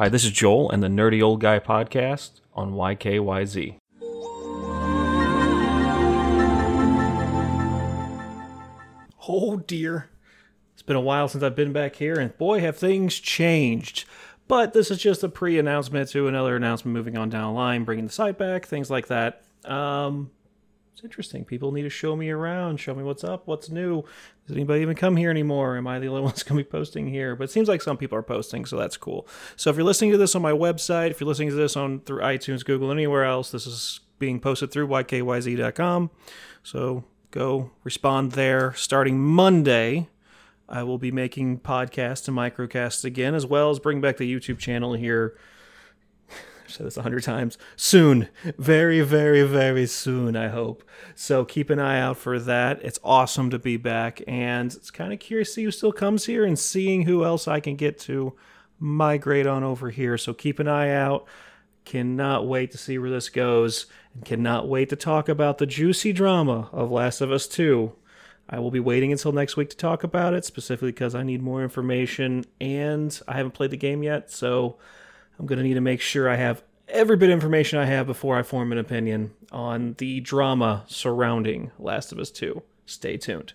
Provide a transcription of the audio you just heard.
Hi, this is Joel and the Nerdy Old Guy podcast on YKYZ. Oh dear. It's been a while since I've been back here, and boy, have things changed. But this is just a pre announcement to another announcement moving on down the line, bringing the site back, things like that. Um, it's interesting. People need to show me around, show me what's up, what's new. Does anybody even come here anymore? Am I the only one that's going to be posting here? But it seems like some people are posting, so that's cool. So if you're listening to this on my website, if you're listening to this on through iTunes, Google, anywhere else, this is being posted through ykyz.com. So go respond there. Starting Monday, I will be making podcasts and microcasts again, as well as bring back the YouTube channel here I've said this a hundred times. Soon. Very, very, very soon, I hope. So keep an eye out for that. It's awesome to be back. And it's kind of curious to see who still comes here and seeing who else I can get to migrate on over here. So keep an eye out. Cannot wait to see where this goes. And cannot wait to talk about the juicy drama of Last of Us 2. I will be waiting until next week to talk about it, specifically because I need more information and I haven't played the game yet. So I'm going to need to make sure I have every bit of information I have before I form an opinion on the drama surrounding Last of Us 2. Stay tuned.